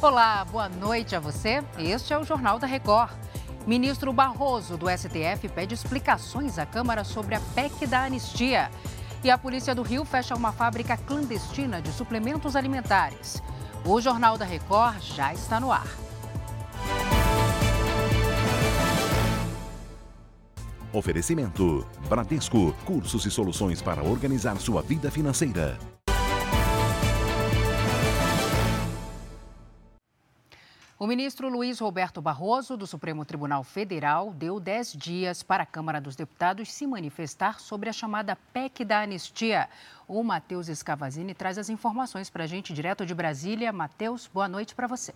Olá, boa noite a você. Este é o Jornal da Record. Ministro Barroso do STF pede explicações à Câmara sobre a PEC da anistia. E a Polícia do Rio fecha uma fábrica clandestina de suplementos alimentares. O Jornal da Record já está no ar. Oferecimento: Bradesco, cursos e soluções para organizar sua vida financeira. O ministro Luiz Roberto Barroso, do Supremo Tribunal Federal, deu 10 dias para a Câmara dos Deputados se manifestar sobre a chamada PEC da anistia. O Matheus Escavazini traz as informações para a gente direto de Brasília. Matheus, boa noite para você.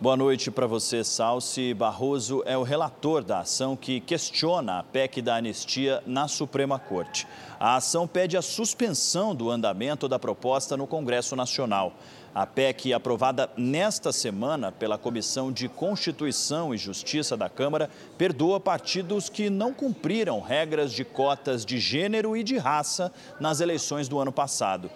Boa noite para você, Salsi. Barroso é o relator da ação que questiona a PEC da anistia na Suprema Corte. A ação pede a suspensão do andamento da proposta no Congresso Nacional. A PEC, aprovada nesta semana pela Comissão de Constituição e Justiça da Câmara, perdoa partidos que não cumpriram regras de cotas de gênero e de raça nas eleições do ano passado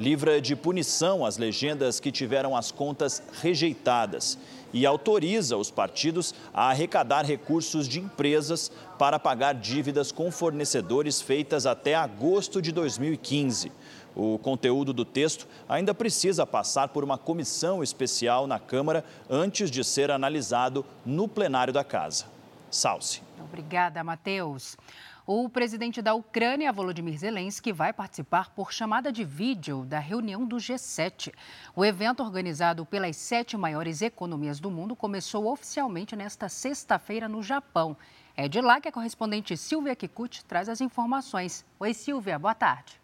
livra de punição as legendas que tiveram as contas rejeitadas e autoriza os partidos a arrecadar recursos de empresas para pagar dívidas com fornecedores feitas até agosto de 2015. O conteúdo do texto ainda precisa passar por uma comissão especial na Câmara antes de ser analisado no plenário da Casa. Salce. Obrigada, Matheus. O presidente da Ucrânia, Volodymyr Zelensky, vai participar por chamada de vídeo da reunião do G7. O evento, organizado pelas sete maiores economias do mundo, começou oficialmente nesta sexta-feira no Japão. É de lá que a correspondente Silvia Kikuchi traz as informações. Oi, Silvia, boa tarde.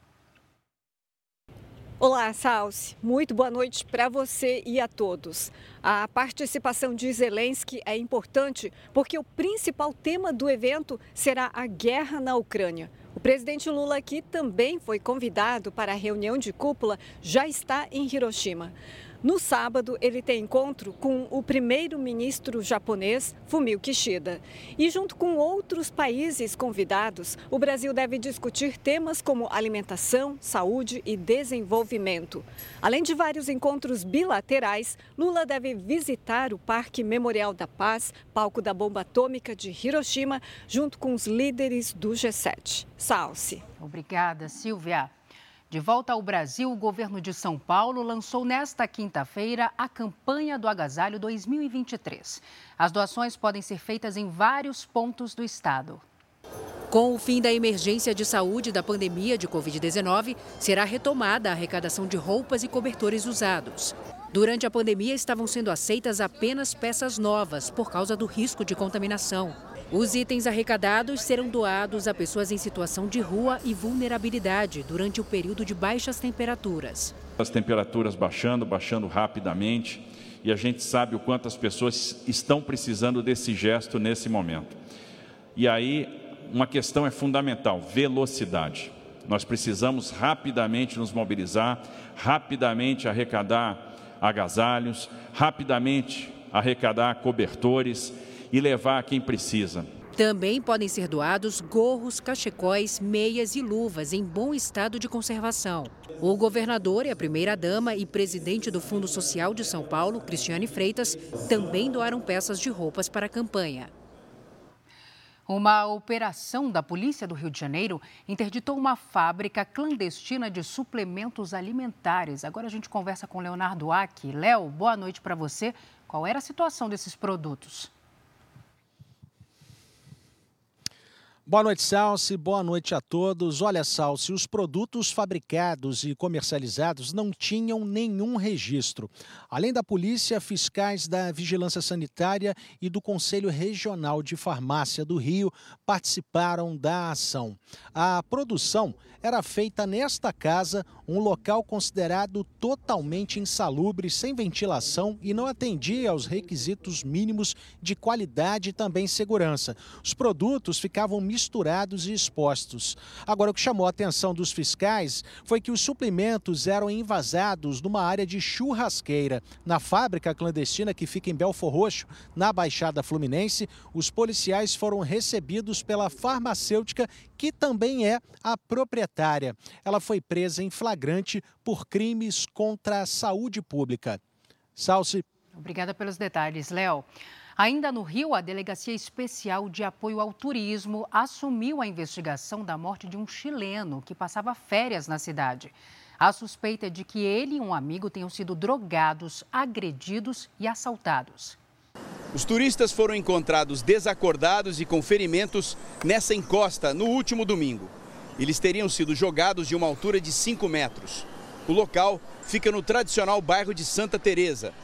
Olá, Salsi. Muito boa noite para você e a todos. A participação de Zelensky é importante porque o principal tema do evento será a guerra na Ucrânia. O presidente Lula, que também foi convidado para a reunião de cúpula, já está em Hiroshima. No sábado, ele tem encontro com o primeiro-ministro japonês, Fumio Kishida. E junto com outros países convidados, o Brasil deve discutir temas como alimentação, saúde e desenvolvimento. Além de vários encontros bilaterais, Lula deve visitar o Parque Memorial da Paz, palco da bomba atômica de Hiroshima, junto com os líderes do G7. Salce. Obrigada, Silvia. De volta ao Brasil, o governo de São Paulo lançou nesta quinta-feira a campanha do Agasalho 2023. As doações podem ser feitas em vários pontos do estado. Com o fim da emergência de saúde da pandemia de Covid-19, será retomada a arrecadação de roupas e cobertores usados. Durante a pandemia, estavam sendo aceitas apenas peças novas por causa do risco de contaminação. Os itens arrecadados serão doados a pessoas em situação de rua e vulnerabilidade durante o período de baixas temperaturas. As temperaturas baixando, baixando rapidamente, e a gente sabe o quanto as pessoas estão precisando desse gesto nesse momento. E aí, uma questão é fundamental: velocidade. Nós precisamos rapidamente nos mobilizar, rapidamente arrecadar agasalhos, rapidamente arrecadar cobertores e levar a quem precisa. Também podem ser doados gorros, cachecóis, meias e luvas em bom estado de conservação. O governador e a primeira-dama e presidente do Fundo Social de São Paulo, Cristiane Freitas, também doaram peças de roupas para a campanha. Uma operação da Polícia do Rio de Janeiro interditou uma fábrica clandestina de suplementos alimentares. Agora a gente conversa com Leonardo Aki. Léo, boa noite para você. Qual era a situação desses produtos? Boa noite, Salsi. Boa noite a todos. Olha, Salsi, os produtos fabricados e comercializados não tinham nenhum registro. Além da polícia, fiscais da Vigilância Sanitária e do Conselho Regional de Farmácia do Rio participaram da ação. A produção era feita nesta casa, um local considerado totalmente insalubre, sem ventilação e não atendia aos requisitos mínimos de qualidade e também segurança. Os produtos ficavam misturados e expostos. Agora, o que chamou a atenção dos fiscais foi que os suprimentos eram envasados numa área de churrasqueira. Na fábrica clandestina que fica em Belfor Roxo, na Baixada Fluminense, os policiais foram recebidos pela farmacêutica, que também é a proprietária. Ela foi presa em flagrante por crimes contra a saúde pública. Salce. Obrigada pelos detalhes, Léo. Ainda no Rio, a Delegacia Especial de Apoio ao Turismo assumiu a investigação da morte de um chileno que passava férias na cidade. A suspeita é de que ele e um amigo tenham sido drogados, agredidos e assaltados. Os turistas foram encontrados desacordados e com ferimentos nessa encosta no último domingo. Eles teriam sido jogados de uma altura de 5 metros. O local fica no tradicional bairro de Santa Teresa.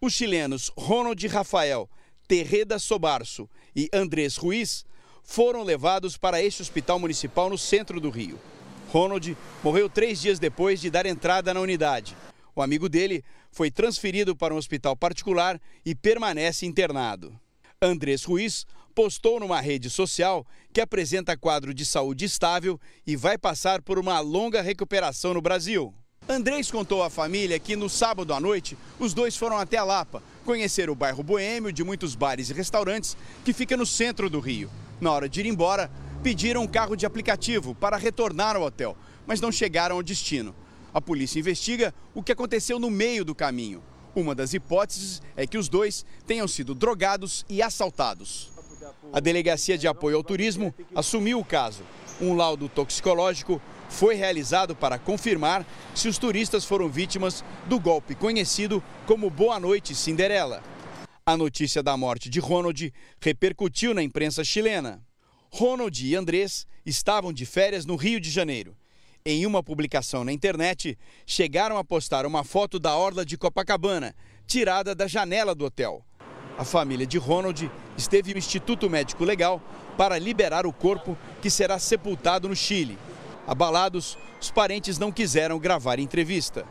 Os chilenos Ronald Rafael Terreda Sobarso e Andrés Ruiz foram levados para este hospital municipal no centro do Rio. Ronald morreu três dias depois de dar entrada na unidade. O amigo dele foi transferido para um hospital particular e permanece internado. Andrés Ruiz postou numa rede social que apresenta quadro de saúde estável e vai passar por uma longa recuperação no Brasil. Andrés contou à família que no sábado à noite os dois foram até a Lapa conhecer o bairro boêmio de muitos bares e restaurantes que fica no centro do Rio. Na hora de ir embora, pediram um carro de aplicativo para retornar ao hotel, mas não chegaram ao destino. A polícia investiga o que aconteceu no meio do caminho. Uma das hipóteses é que os dois tenham sido drogados e assaltados. A Delegacia de Apoio ao Turismo assumiu o caso. Um laudo toxicológico foi realizado para confirmar se os turistas foram vítimas do golpe conhecido como Boa Noite Cinderela. A notícia da morte de Ronald repercutiu na imprensa chilena. Ronald e Andrés estavam de férias no Rio de Janeiro. Em uma publicação na internet, chegaram a postar uma foto da orla de Copacabana, tirada da janela do hotel. A família de Ronald esteve no Instituto Médico Legal para liberar o corpo que será sepultado no Chile. Abalados, os parentes não quiseram gravar entrevista.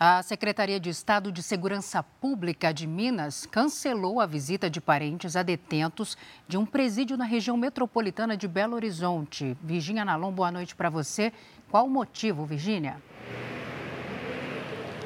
A Secretaria de Estado de Segurança Pública de Minas cancelou a visita de parentes a detentos de um presídio na região metropolitana de Belo Horizonte. Virginia Nalon, boa noite para você. Qual o motivo, Virginia?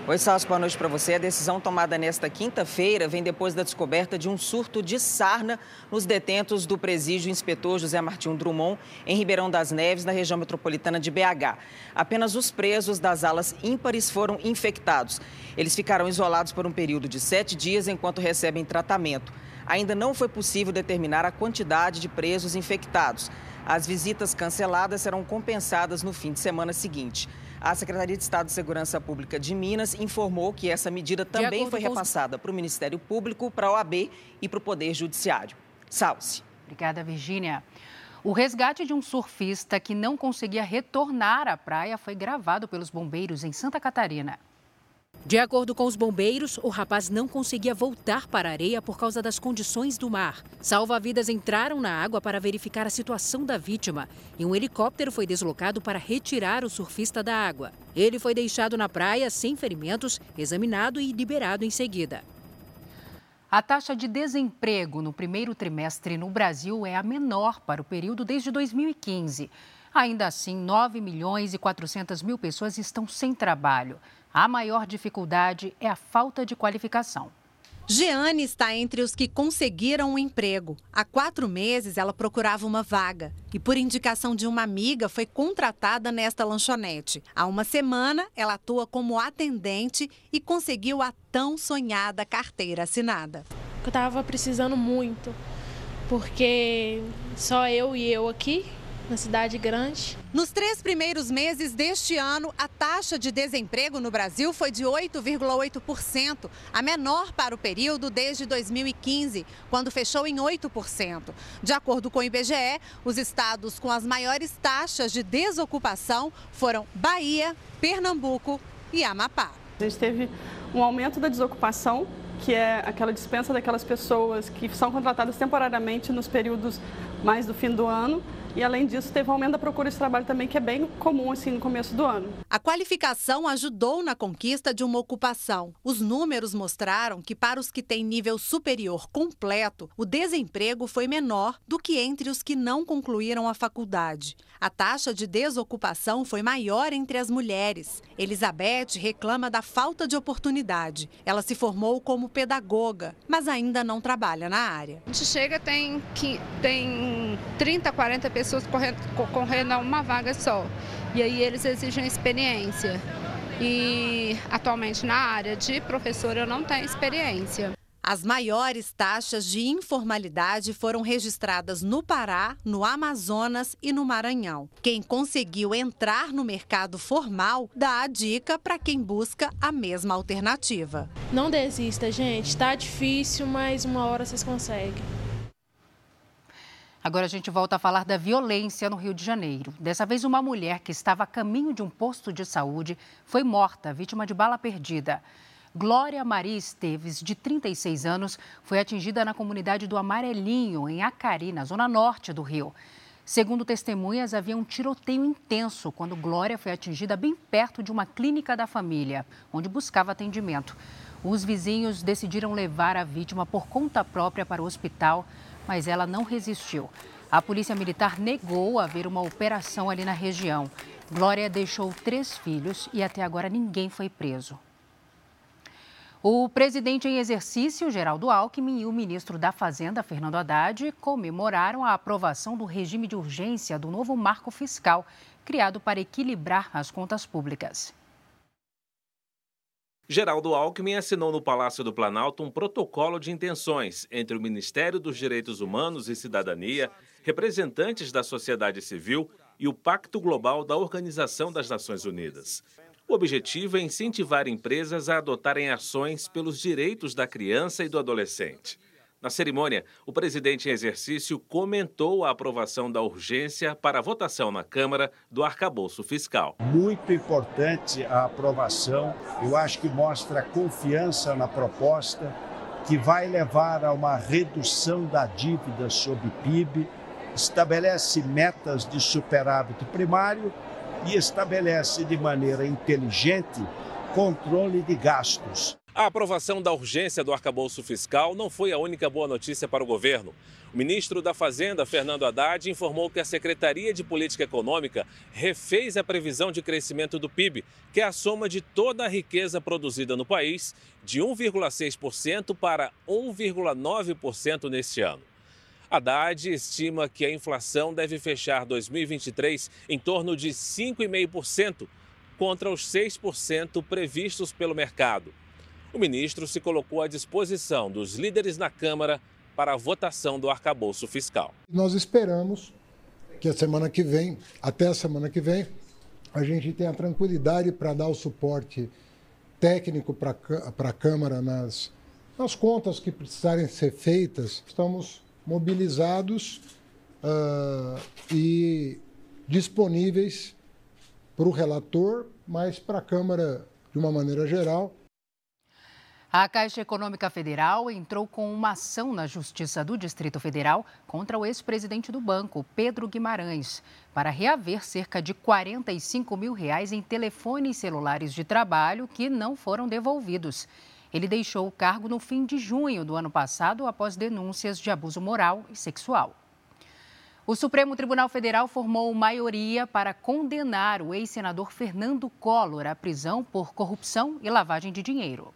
Oi, Salso, boa noite para você. A decisão tomada nesta quinta-feira vem depois da descoberta de um surto de sarna nos detentos do presídio Inspetor José Martim Drummond, em Ribeirão das Neves, na região metropolitana de BH. Apenas os presos das alas ímpares foram infectados. Eles ficarão isolados por um período de sete dias enquanto recebem tratamento. Ainda não foi possível determinar a quantidade de presos infectados. As visitas canceladas serão compensadas no fim de semana seguinte. A Secretaria de Estado de Segurança Pública de Minas informou que essa medida também foi repassada para o Ministério Público, para a OAB e para o Poder Judiciário. Salve. Obrigada, Virgínia. O resgate de um surfista que não conseguia retornar à praia foi gravado pelos bombeiros em Santa Catarina. De acordo com os bombeiros, o rapaz não conseguia voltar para a areia por causa das condições do mar. Salva-vidas entraram na água para verificar a situação da vítima e um helicóptero foi deslocado para retirar o surfista da água. Ele foi deixado na praia sem ferimentos, examinado e liberado em seguida. A taxa de desemprego no primeiro trimestre no Brasil é a menor para o período desde 2015. Ainda assim, 9 milhões e 400 mil pessoas estão sem trabalho. A maior dificuldade é a falta de qualificação. Jeane está entre os que conseguiram um emprego. Há quatro meses ela procurava uma vaga e, por indicação de uma amiga, foi contratada nesta lanchonete. Há uma semana, ela atua como atendente e conseguiu a tão sonhada carteira assinada. Eu estava precisando muito, porque só eu e eu aqui na cidade grande. Nos três primeiros meses deste ano, a taxa de desemprego no Brasil foi de 8,8%, a menor para o período desde 2015, quando fechou em 8%. De acordo com o IBGE, os estados com as maiores taxas de desocupação foram Bahia, Pernambuco e Amapá. A gente teve um aumento da desocupação que é aquela dispensa daquelas pessoas que são contratadas temporariamente nos períodos mais do fim do ano e além disso teve um aumento da procura de trabalho também que é bem comum assim no começo do ano. A qualificação ajudou na conquista de uma ocupação. Os números mostraram que para os que têm nível superior completo, o desemprego foi menor do que entre os que não concluíram a faculdade. A taxa de desocupação foi maior entre as mulheres. Elizabeth reclama da falta de oportunidade. Ela se formou como pedagoga, mas ainda não trabalha na área. A gente chega, tem, tem 30, 40 pessoas correndo, correndo a uma vaga só. E aí eles exigem experiência. E atualmente na área de professora eu não tenho experiência. As maiores taxas de informalidade foram registradas no Pará, no Amazonas e no Maranhão. Quem conseguiu entrar no mercado formal dá a dica para quem busca a mesma alternativa. Não desista, gente. Está difícil, mas uma hora vocês conseguem. Agora a gente volta a falar da violência no Rio de Janeiro. Dessa vez, uma mulher que estava a caminho de um posto de saúde foi morta, vítima de bala perdida. Glória Maria Esteves, de 36 anos, foi atingida na comunidade do Amarelinho, em Acari, na zona norte do Rio. Segundo testemunhas, havia um tiroteio intenso quando Glória foi atingida bem perto de uma clínica da família, onde buscava atendimento. Os vizinhos decidiram levar a vítima por conta própria para o hospital, mas ela não resistiu. A polícia militar negou haver uma operação ali na região. Glória deixou três filhos e até agora ninguém foi preso. O presidente em exercício, Geraldo Alckmin, e o ministro da Fazenda, Fernando Haddad, comemoraram a aprovação do regime de urgência do novo marco fiscal, criado para equilibrar as contas públicas. Geraldo Alckmin assinou no Palácio do Planalto um protocolo de intenções entre o Ministério dos Direitos Humanos e Cidadania, representantes da sociedade civil e o Pacto Global da Organização das Nações Unidas. O objetivo é incentivar empresas a adotarem ações pelos direitos da criança e do adolescente. Na cerimônia, o presidente em exercício comentou a aprovação da urgência para a votação na Câmara do arcabouço fiscal. Muito importante a aprovação, eu acho que mostra confiança na proposta, que vai levar a uma redução da dívida sobre PIB, estabelece metas de superávit primário e estabelece de maneira inteligente controle de gastos. A aprovação da urgência do arcabouço fiscal não foi a única boa notícia para o governo. O ministro da Fazenda, Fernando Haddad, informou que a Secretaria de Política Econômica refez a previsão de crescimento do PIB, que é a soma de toda a riqueza produzida no país, de 1,6% para 1,9% neste ano. Haddad estima que a inflação deve fechar 2023 em torno de 5,5%, contra os 6% previstos pelo mercado. O ministro se colocou à disposição dos líderes na Câmara para a votação do arcabouço fiscal. Nós esperamos que a semana que vem, até a semana que vem, a gente tenha tranquilidade para dar o suporte técnico para a Câmara nas, nas contas que precisarem ser feitas. Estamos mobilizados uh, e disponíveis para o relator, mas para a Câmara de uma maneira geral. A Caixa Econômica Federal entrou com uma ação na Justiça do Distrito Federal contra o ex-presidente do banco, Pedro Guimarães, para reaver cerca de 45 mil reais em telefones celulares de trabalho que não foram devolvidos. Ele deixou o cargo no fim de junho do ano passado após denúncias de abuso moral e sexual. O Supremo Tribunal Federal formou maioria para condenar o ex-senador Fernando Collor à prisão por corrupção e lavagem de dinheiro.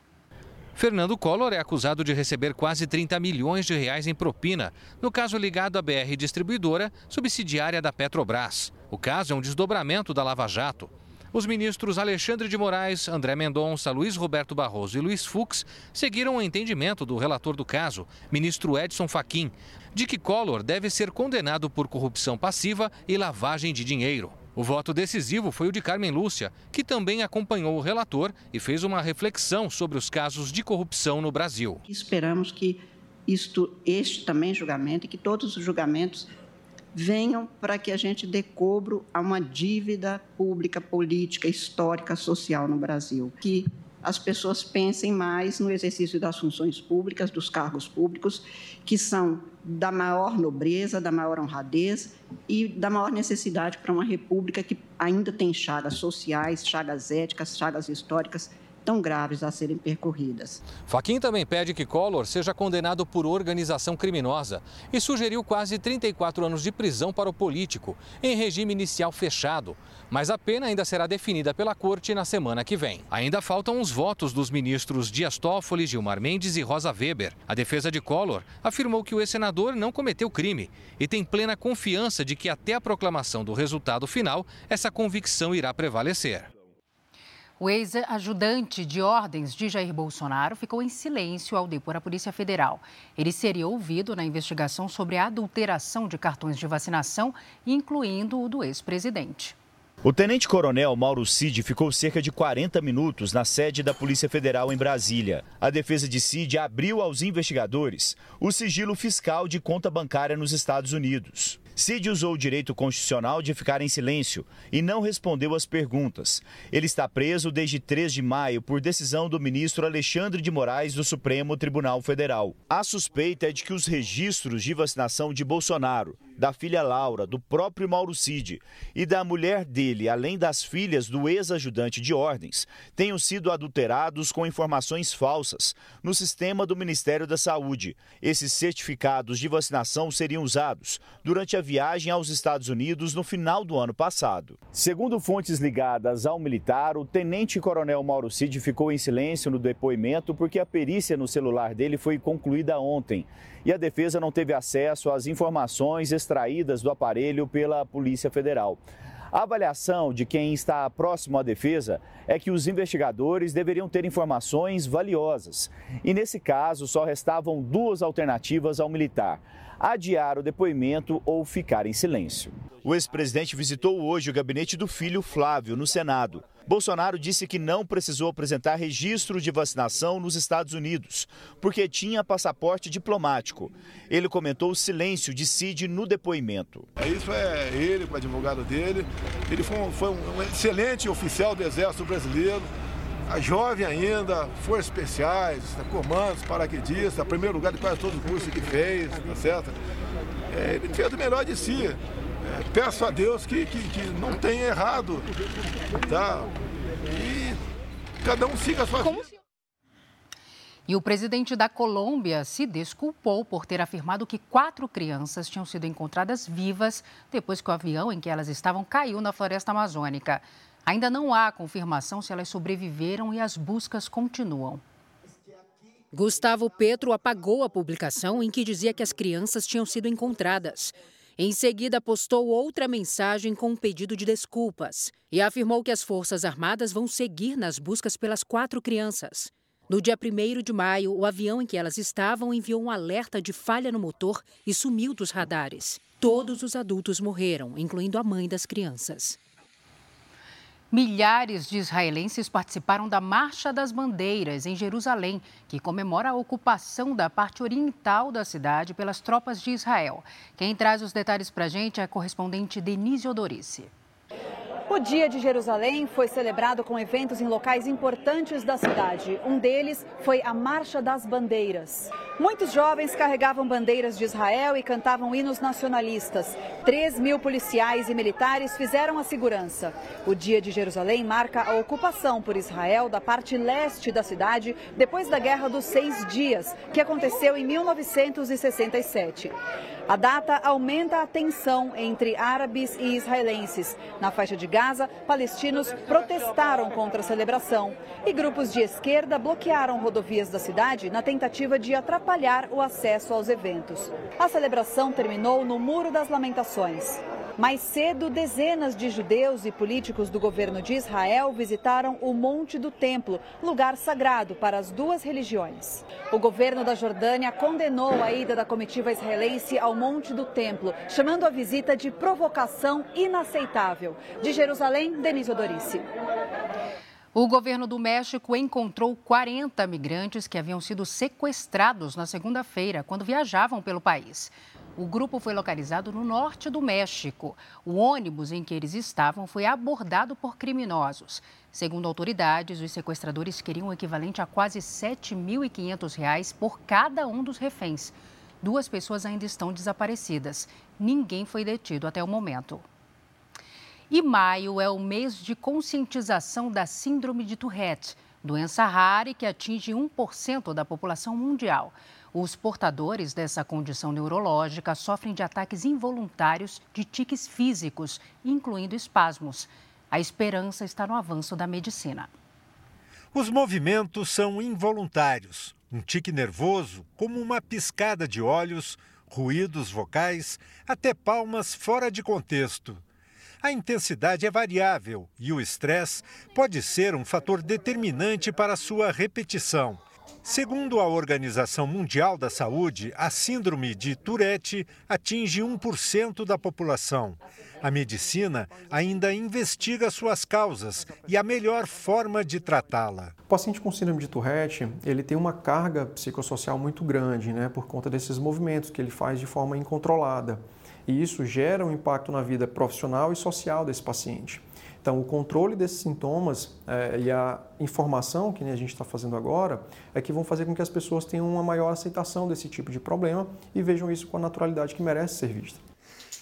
Fernando Collor é acusado de receber quase 30 milhões de reais em propina, no caso ligado à BR Distribuidora, subsidiária da Petrobras. O caso é um desdobramento da Lava Jato. Os ministros Alexandre de Moraes, André Mendonça, Luiz Roberto Barroso e Luiz Fux seguiram o entendimento do relator do caso, ministro Edson Fachin, de que Collor deve ser condenado por corrupção passiva e lavagem de dinheiro. O voto decisivo foi o de Carmen Lúcia, que também acompanhou o relator e fez uma reflexão sobre os casos de corrupção no Brasil. Esperamos que isto, este também julgamento e que todos os julgamentos venham para que a gente dê cobro a uma dívida pública, política, histórica, social no Brasil. Que as pessoas pensem mais no exercício das funções públicas, dos cargos públicos, que são da maior nobreza, da maior honradez e da maior necessidade para uma república que ainda tem chagas sociais, chagas éticas, chagas históricas tão graves a serem percorridas. Faquim também pede que Collor seja condenado por organização criminosa e sugeriu quase 34 anos de prisão para o político, em regime inicial fechado. Mas a pena ainda será definida pela corte na semana que vem. Ainda faltam os votos dos ministros Dias Toffoli, Gilmar Mendes e Rosa Weber. A defesa de Collor afirmou que o ex-senador não cometeu crime e tem plena confiança de que até a proclamação do resultado final, essa convicção irá prevalecer. O ex-ajudante de ordens de Jair Bolsonaro ficou em silêncio ao depor a Polícia Federal. Ele seria ouvido na investigação sobre a adulteração de cartões de vacinação, incluindo o do ex-presidente. O tenente-coronel Mauro Cid ficou cerca de 40 minutos na sede da Polícia Federal em Brasília. A defesa de Cid abriu aos investigadores o sigilo fiscal de conta bancária nos Estados Unidos. Cid usou o direito constitucional de ficar em silêncio e não respondeu às perguntas. Ele está preso desde 3 de maio por decisão do ministro Alexandre de Moraes do Supremo Tribunal Federal. A suspeita é de que os registros de vacinação de Bolsonaro da filha Laura, do próprio Mauro Cid e da mulher dele, além das filhas do ex-ajudante de ordens, tenham sido adulterados com informações falsas no sistema do Ministério da Saúde. Esses certificados de vacinação seriam usados durante a viagem aos Estados Unidos no final do ano passado. Segundo fontes ligadas ao militar, o tenente-coronel Mauro Cid ficou em silêncio no depoimento porque a perícia no celular dele foi concluída ontem e a defesa não teve acesso às informações extraídas do aparelho pela Polícia Federal. A avaliação de quem está próximo à defesa é que os investigadores deveriam ter informações valiosas. E nesse caso, só restavam duas alternativas ao militar: adiar o depoimento ou ficar em silêncio. O ex-presidente visitou hoje o gabinete do filho Flávio, no Senado. Bolsonaro disse que não precisou apresentar registro de vacinação nos Estados Unidos, porque tinha passaporte diplomático. Ele comentou o silêncio de Cid no depoimento. Isso é ele, com o advogado dele. Ele foi um, foi um excelente oficial do Exército Brasileiro. A jovem ainda, forças especiais, comandos, paraquedistas, primeiro lugar de quase todos os cursos que fez, tá certo? É, ele fez o melhor de si é, peço a Deus que, que, que, não tenha errado, tá? E cada um siga a sua vida. E o presidente da Colômbia se desculpou por ter afirmado que quatro crianças tinham sido encontradas vivas depois que o avião em que elas estavam caiu na floresta amazônica. Ainda não há confirmação se elas sobreviveram e as buscas continuam. Gustavo Petro apagou a publicação em que dizia que as crianças tinham sido encontradas. Em seguida, postou outra mensagem com um pedido de desculpas e afirmou que as Forças Armadas vão seguir nas buscas pelas quatro crianças. No dia 1 de maio, o avião em que elas estavam enviou um alerta de falha no motor e sumiu dos radares. Todos os adultos morreram, incluindo a mãe das crianças. Milhares de israelenses participaram da Marcha das Bandeiras em Jerusalém, que comemora a ocupação da parte oriental da cidade pelas tropas de Israel. Quem traz os detalhes para a gente é a correspondente Denise Odorice. O Dia de Jerusalém foi celebrado com eventos em locais importantes da cidade. Um deles foi a Marcha das Bandeiras. Muitos jovens carregavam bandeiras de Israel e cantavam hinos nacionalistas. 3 mil policiais e militares fizeram a segurança. O Dia de Jerusalém marca a ocupação por Israel da parte leste da cidade depois da Guerra dos Seis Dias, que aconteceu em 1967. A data aumenta a tensão entre árabes e israelenses. Na faixa de Gaza, palestinos protestaram contra a celebração e grupos de esquerda bloquearam rodovias da cidade na tentativa de atrapalhar o acesso aos eventos. A celebração terminou no Muro das Lamentações. Mais cedo, dezenas de judeus e políticos do governo de Israel visitaram o Monte do Templo, lugar sagrado para as duas religiões. O governo da Jordânia condenou a ida da comitiva israelense ao Monte do Templo, chamando a visita de provocação inaceitável. De Jerusalém, Denise Odorice. O governo do México encontrou 40 migrantes que haviam sido sequestrados na segunda-feira, quando viajavam pelo país. O grupo foi localizado no norte do México. O ônibus em que eles estavam foi abordado por criminosos. Segundo autoridades, os sequestradores queriam o equivalente a quase R$ 7.500 por cada um dos reféns. Duas pessoas ainda estão desaparecidas. Ninguém foi detido até o momento. E maio é o mês de conscientização da Síndrome de Tourette, doença rara e que atinge 1% da população mundial. Os portadores dessa condição neurológica sofrem de ataques involuntários de tiques físicos, incluindo espasmos. A esperança está no avanço da medicina. Os movimentos são involuntários. Um tique nervoso, como uma piscada de olhos, ruídos vocais, até palmas fora de contexto. A intensidade é variável e o estresse pode ser um fator determinante para sua repetição. Segundo a Organização Mundial da Saúde, a síndrome de Tourette atinge 1% da população. A medicina ainda investiga suas causas e a melhor forma de tratá-la. O paciente com síndrome de Tourette, ele tem uma carga psicossocial muito grande, né, por conta desses movimentos que ele faz de forma incontrolada e isso gera um impacto na vida profissional e social desse paciente. Então, o controle desses sintomas é, e a informação que a gente está fazendo agora é que vão fazer com que as pessoas tenham uma maior aceitação desse tipo de problema e vejam isso com a naturalidade que merece ser vista.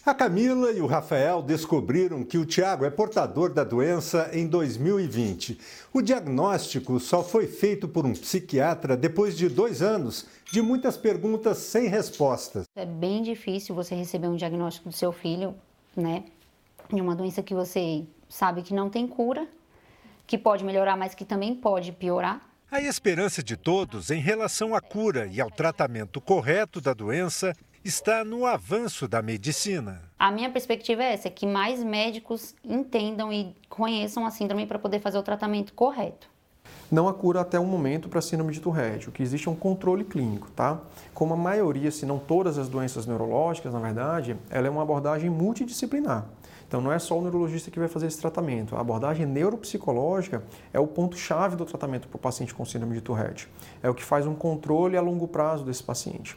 A Camila e o Rafael descobriram que o Tiago é portador da doença em 2020. O diagnóstico só foi feito por um psiquiatra depois de dois anos de muitas perguntas sem respostas. É bem difícil você receber um diagnóstico do seu filho, né? De uma doença que você sabe que não tem cura, que pode melhorar, mas que também pode piorar. A esperança de todos em relação à cura e ao tratamento correto da doença está no avanço da medicina. A minha perspectiva é essa, que mais médicos entendam e conheçam a síndrome para poder fazer o tratamento correto. Não há cura até o momento para a síndrome de Tourette. O que existe é um controle clínico, tá? Como a maioria, se não todas as doenças neurológicas, na verdade, ela é uma abordagem multidisciplinar. Então não é só o neurologista que vai fazer esse tratamento. A abordagem neuropsicológica é o ponto-chave do tratamento para o paciente com síndrome de Tourette. É o que faz um controle a longo prazo desse paciente.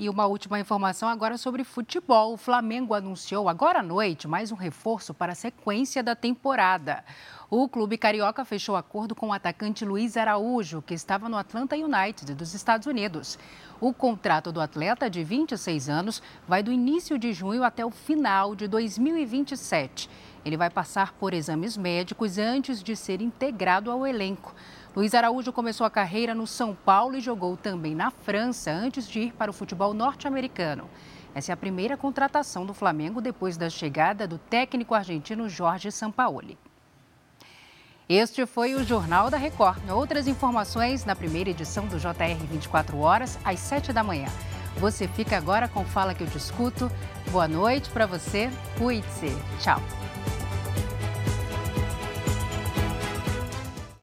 E uma última informação agora sobre futebol. O Flamengo anunciou agora à noite mais um reforço para a sequência da temporada. O clube carioca fechou acordo com o atacante Luiz Araújo, que estava no Atlanta United dos Estados Unidos. O contrato do atleta, de 26 anos, vai do início de junho até o final de 2027. Ele vai passar por exames médicos antes de ser integrado ao elenco. Luiz Araújo começou a carreira no São Paulo e jogou também na França antes de ir para o futebol norte-americano. Essa é a primeira contratação do Flamengo depois da chegada do técnico argentino Jorge Sampaoli. Este foi o Jornal da Record. Outras informações na primeira edição do JR 24 horas, às 7 da manhã. Você fica agora com Fala que eu discuto. Boa noite para você. Cuide-se. Tchau.